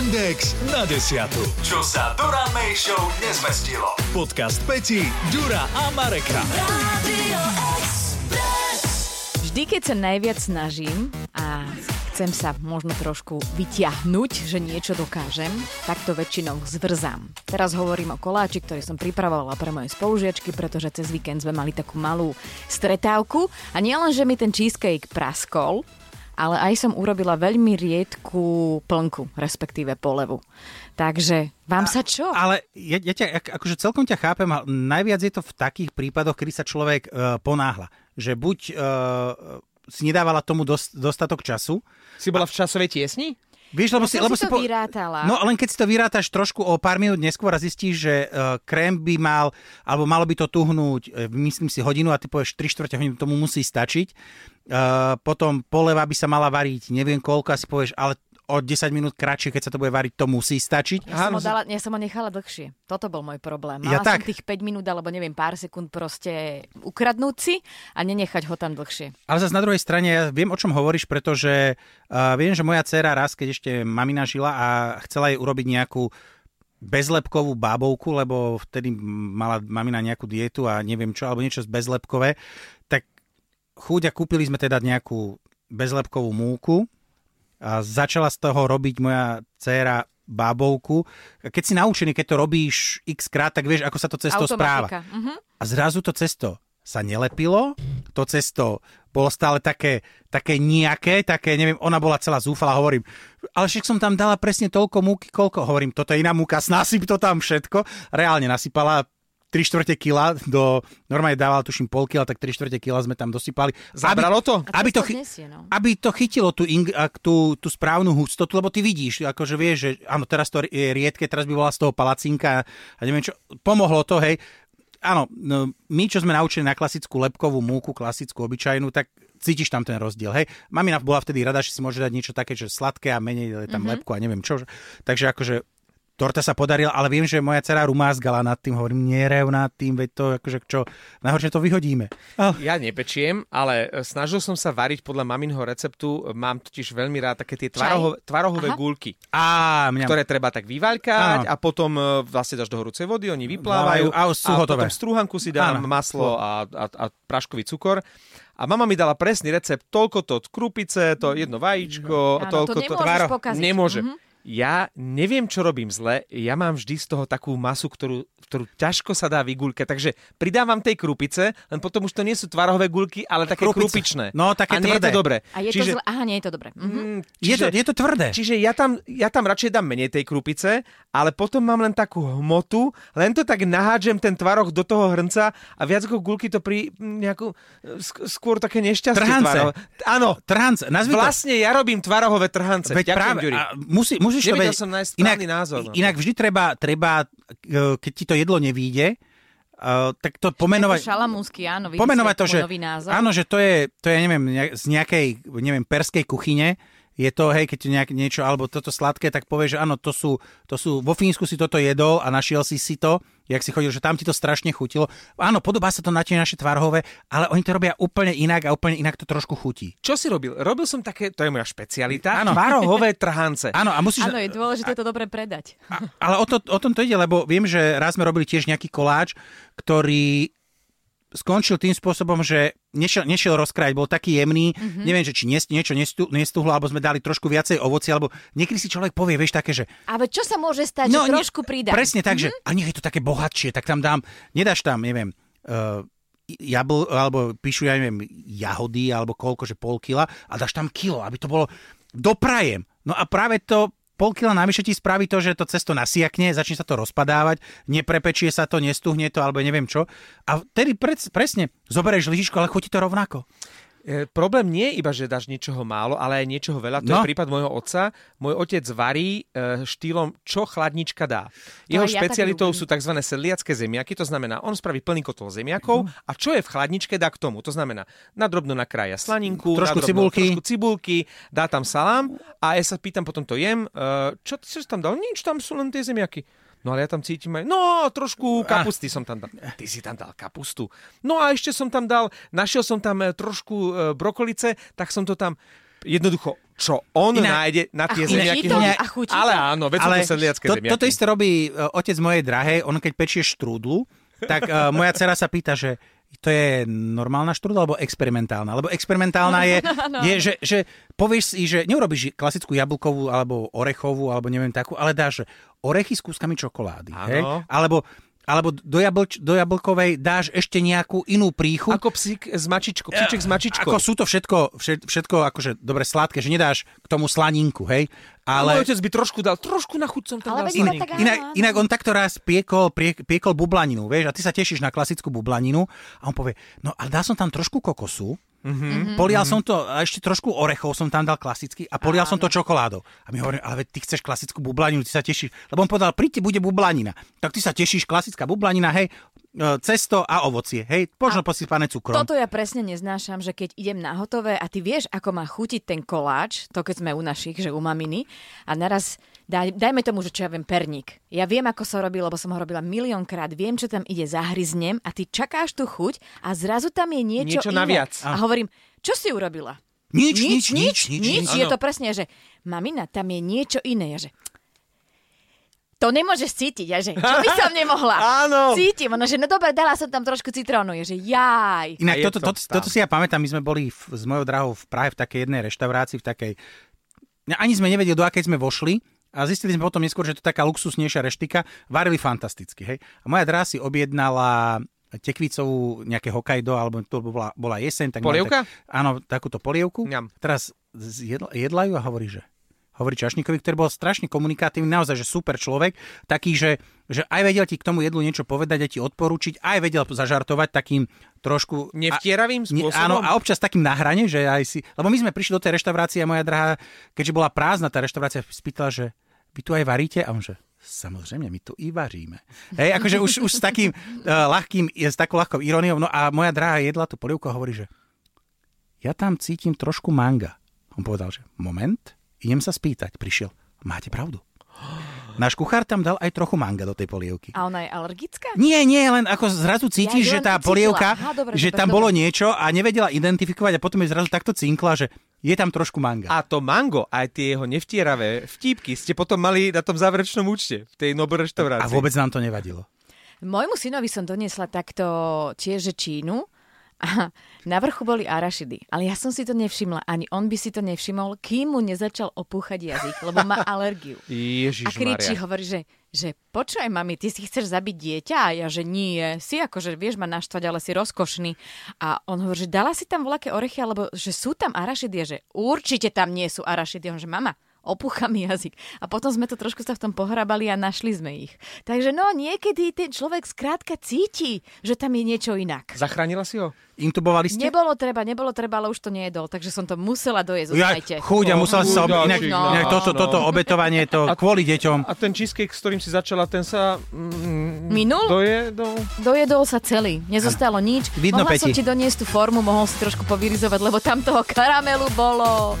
Index na desiatu. Čo sa do rannej show nezmestilo. Podcast Peti, Ďura a Mareka. Vždy, keď sa najviac snažím a chcem sa možno trošku vyťahnuť, že niečo dokážem, tak to väčšinou zvrzám. Teraz hovorím o koláči, ktorý som pripravovala pre moje spolužiačky, pretože cez víkend sme mali takú malú stretávku a nielen, že mi ten cheesecake praskol, ale aj som urobila veľmi riedku plnku, respektíve polevu. Takže vám sa čo? Ale ja, ja ťa, akože celkom ťa chápem, ale najviac je to v takých prípadoch, kedy sa človek uh, ponáhla. Že buď uh, si nedávala tomu dost, dostatok času. Si bola v časovej tiesni? Vieš, lebo ja si, lebo si, si to po... vyrátala. No len keď si to vyrátaš trošku o pár minút neskôr a zistíš, že uh, krém by mal, alebo malo by to tuhnúť, uh, myslím si, hodinu a ty povieš 3 čtvrte hodinu, tomu musí stačiť. Uh, potom poleva by sa mala variť neviem koľko a si povieš, ale o 10 minút kratšie, keď sa to bude variť, to musí stačiť. Ja som, ho, dala, ja som ho nechala dlhšie. Toto bol môj problém. Mala ja som tak. tých 5 minút, alebo neviem, pár sekúnd proste ukradnúť si a nenechať ho tam dlhšie. Ale zase na druhej strane, ja viem, o čom hovoríš, pretože uh, viem, že moja dcéra raz, keď ešte mamina žila a chcela jej urobiť nejakú bezlepkovú bábovku, lebo vtedy mala mamina nejakú dietu a neviem čo, alebo niečo z bezlepkové, tak chúďa kúpili sme teda nejakú bezlepkovú múku, a začala z toho robiť moja dcéra bábovku. Keď si naučený, keď to robíš x krát, tak vieš, ako sa to cesto Automatika. správa. Uh-huh. A zrazu to cesto sa nelepilo, to cesto bolo stále také, také nejaké, také, neviem, ona bola celá zúfala, hovorím, ale však som tam dala presne toľko múky, koľko, hovorím, toto je iná múka, nasyp to tam všetko. Reálne nasypala 3 čtvrte kila do, normálne dával tuším pol kila, tak 3 čtvrte kila sme tam dosypali. Zabralo to? Aby to, nesie, no. aby to chytilo tú, tú, tú správnu hustotu, lebo ty vidíš, akože vieš, že áno, teraz to je riedke, teraz by bola z toho palacinka a neviem čo, pomohlo to, hej. Áno, no, my, čo sme naučili na klasickú lepkovú múku, klasickú obyčajnú, tak cítiš tam ten rozdiel. Hej, mamina bola vtedy rada, že si môže dať niečo také, že sladké a menej je tam mm-hmm. lepku a neviem čo. Takže akože torta sa podarila, ale viem, že moja dcera rumázgala nad tým, hovorím, nerev nad tým, veď to, akože čo, najhoršie to vyhodíme. Oh. Ja nepečiem, ale e, snažil som sa variť podľa maminho receptu, mám totiž veľmi rád také tie tvarohové, tvarohové gulky, a, mňam. ktoré treba tak vyvaľkať a potom e, vlastne dáš do horúcej vody, oni vyplávajú a, a potom v strúhanku si dám Áno. maslo a, a, a praškový cukor. A mama mi dala presný recept, toľko to krupice, to jedno vajíčko, Áno, toľko to... Tváro. Pokaziť. Nemôže. Mm-hmm ja neviem, čo robím zle, ja mám vždy z toho takú masu, ktorú, ktorú ťažko sa dá vygulkať, takže pridávam tej krupice, len potom už to nie sú tvarové gulky, ale také Krupice. krupičné. No, také a nie tvrdé. je to dobré. A je čiže, to zle? Aha, nie je to dobré. Mhm. Čiže, je, to, je to tvrdé. Čiže ja tam, ja tam radšej dám menej tej krupice, ale potom mám len takú hmotu, len to tak nahádžem ten tvaroch do toho hrnca a viac ako gulky to pri nejakú, skôr také nešťastie trhance. tvarové. Áno. Trhance. Nazvi vlastne ja robím tvarohové trhance. Veď Ďakujem, práve, a musí, musíš to som nájsť inak, názor. No. Inak vždy treba, treba, e, keď ti to jedlo nevíde, Uh, tak to pomenovať... Šalamúnsky, áno, pomenovať to, že, nový názor. áno, že to je, to je neviem, z nejakej, neviem, perskej kuchyne, je to, hej, keď nejak, niečo, alebo toto sladké, tak povie, že áno, to sú, to sú, vo Fínsku si toto jedol a našiel si si to, jak si chodil, že tam ti to strašne chutilo. Áno, podobá sa to na tie naše tvarhové, ale oni to robia úplne inak a úplne inak to trošku chutí. Čo si robil? Robil som také, to je moja špecialita, áno. tvarohové trhance. Áno, a musíš... Áno, je dôležité to dobre predať. A, ale o, to, o tom to ide, lebo viem, že raz sme robili tiež nejaký koláč, ktorý skončil tým spôsobom, že nešiel, nešiel rozkrájať, bol taký jemný, mm-hmm. neviem, že či niečo nestuhlo, alebo sme dali trošku viacej ovoci, alebo niekedy si človek povie, vieš, také, že... Ale čo sa môže stať, no, že trošku pridám? Presne tak, mm-hmm. že a nech je to také bohatšie, tak tam dám, nedáš tam, neviem, uh, jabl, alebo píšu, ja neviem, jahody, alebo koľko, že pol kila a dáš tam kilo, aby to bolo doprajem. No a práve to pol kila navyše ti spraví to, že to cesto nasiakne, začne sa to rozpadávať, neprepečie sa to, nestuhne to, alebo neviem čo. A vtedy pre, presne, zoberieš lyžičku, ale chutí to rovnako. E, problém nie je iba, že dáš niečoho málo, ale aj niečoho veľa. To no. je prípad môjho otca. Môj otec varí e, štýlom, čo chladnička dá. Jeho ja špecialitou sú tzv. sedliacké zemiaky, to znamená, on spraví plný kotol zemiakov mm. a čo je v chladničke, dá k tomu. To znamená, nadrobno nakrája slaninku, trošku nadrobno, cibulky. trošku cibulky, dá tam salám a ja sa pýtam, potom to jem, e, čo si tam dal? Nič, tam sú len tie zemiaky. No ale ja tam cítim aj, no trošku kapusty som tam dal. Ty si tam dal kapustu. No a ešte som tam dal, našiel som tam e, trošku e, brokolice, tak som to tam Jednoducho, čo on Iná... nájde na tie zemiaky. To, a chutí ale áno, veď ale to sedliacké to, zemiaky. Toto isté robí uh, otec mojej drahej, on keď pečie štrúdlu, tak uh, moja dcera sa pýta, že to je normálna štrúdla alebo experimentálna? Lebo experimentálna je, no. je že, že povieš si, že neurobiš klasickú jablkovú alebo orechovú alebo neviem takú, ale dáš orechy s kúskami čokolády. Hej? Alebo alebo do, jablč, do jablkovej dáš ešte nejakú inú príchu. Ako psík s mačičkou, psíček s mačičkou. Ako sú to všetko, všetko akože dobre sladké, že nedáš k tomu slaninku, hej? Ale... Môj otec by trošku dal, trošku na chuť som tam ale dal inak, inak, inak on takto raz piekol, piekol bublaninu, vieš, a ty sa tešíš na klasickú bublaninu a on povie, no ale dal som tam trošku kokosu, Mm-hmm. Polial mm-hmm. som to, a ešte trošku orechov som tam dal klasicky a polial Áno. som to čokoládou. A my hovoríme, ale ty chceš klasickú bublaninu, ty sa tešíš. Lebo on povedal, príďte, bude bublanina. Tak ty sa tešíš, klasická bublanina, hej, e, cesto a ovocie, hej, možno posypané cukrom. Toto ja presne neznášam, že keď idem na hotové a ty vieš, ako má chutiť ten koláč, to keď sme u našich, že u maminy, a naraz daj, dajme tomu, že čo ja viem, perník. Ja viem, ako sa robí, lebo som ho robila miliónkrát, viem, čo tam ide, zahryznem a ty čakáš tú chuť a zrazu tam je niečo, niečo iné. naviac. A hovorím, čo si urobila? Nič, nič, nič, nič. nič, nič. Je to presne, že mamina, tam je niečo iné. Ja, že to nemôžeš cítiť, ja, že čo by som nemohla? Áno. Cítim, ono, že no dobre, dala som tam trošku citrónu, je, že jaj. Inak toto, to, toto, toto si ja pamätám, my sme boli v, s mojou drahou v Prahe v takej jednej reštaurácii, v takej... Ani sme nevedeli, do akej sme vošli, a zistili sme potom neskôr, že to je taká luxusnejšia reštika. Varili fantasticky, hej. A moja drahá si objednala tekvicovú nejaké Hokkaido, alebo to bola, bola jeseň. Tak Polievka? Tak, áno, takúto polievku. Ňam. Teraz jedla, jedla ju a hovorí, že hovorí Čašníkovi, ktorý bol strašne komunikatívny, naozaj, že super človek, taký, že, že aj vedel ti k tomu jedlu niečo povedať a ti odporučiť, aj vedel zažartovať takým trošku... Nevtieravým spôsobom? áno, a občas takým na hrane, že aj si... Lebo my sme prišli do tej reštaurácie a moja drahá, keďže bola prázdna tá reštaurácia, spýtala, že vy tu aj varíte? A on že, Samozrejme, my tu i varíme. Hej, akože už, už s takým uh, ľahkým, s takou ľahkou iróniou. No a moja drahá jedla tú polievku a hovorí, že ja tam cítim trošku manga. On povedal, že moment, idem sa spýtať. Prišiel, máte pravdu. Náš kuchár tam dal aj trochu manga do tej polievky. A ona je alergická? Nie, nie, len ako zrazu cítiš, ja že tá polievka, Aha, dobre, že dobre, tam dobre. bolo niečo a nevedela identifikovať a potom je zrazu takto cinkla, že je tam trošku manga. A to mango, aj tie jeho nevtieravé vtípky ste potom mali na tom záverečnom účte v tej Nobel reštaurácii. A vôbec nám to nevadilo. Môjmu synovi som doniesla takto tiež čínu, a na vrchu boli arašidy. Ale ja som si to nevšimla. Ani on by si to nevšimol, kým mu nezačal opúchať jazyk, lebo má alergiu. Ježiš a kričí, hovorí, že, že počuj, mami, ty si chceš zabiť dieťa? A ja, že nie. Si akože vieš ma naštvať, ale si rozkošný. A on hovorí, že dala si tam voľaké orechy, alebo že sú tam arašidy? A že určite tam nie sú arašidy. On že mama, opúcha mi jazyk. A potom sme to trošku sa v tom pohrabali a našli sme ich. Takže no, niekedy ten človek skrátka cíti, že tam je niečo inak. Zachránila si ho? Intubovali ste? Nebolo treba, nebolo treba, ale už to nejedol, takže som to musela dojesť. Ja, chuť a musela si sa ob... inak, no, inak toto, no. toto obetovanie, to a, kvôli deťom. A ten cheesecake, s ktorým si začala, ten sa... Mm, Minul? Dojedol? Dojedol sa celý, nezostalo nič. Vidno, Mohla Peti. som ti doniesť tú formu, mohol si trošku povyrizovať, lebo tam toho karamelu bolo.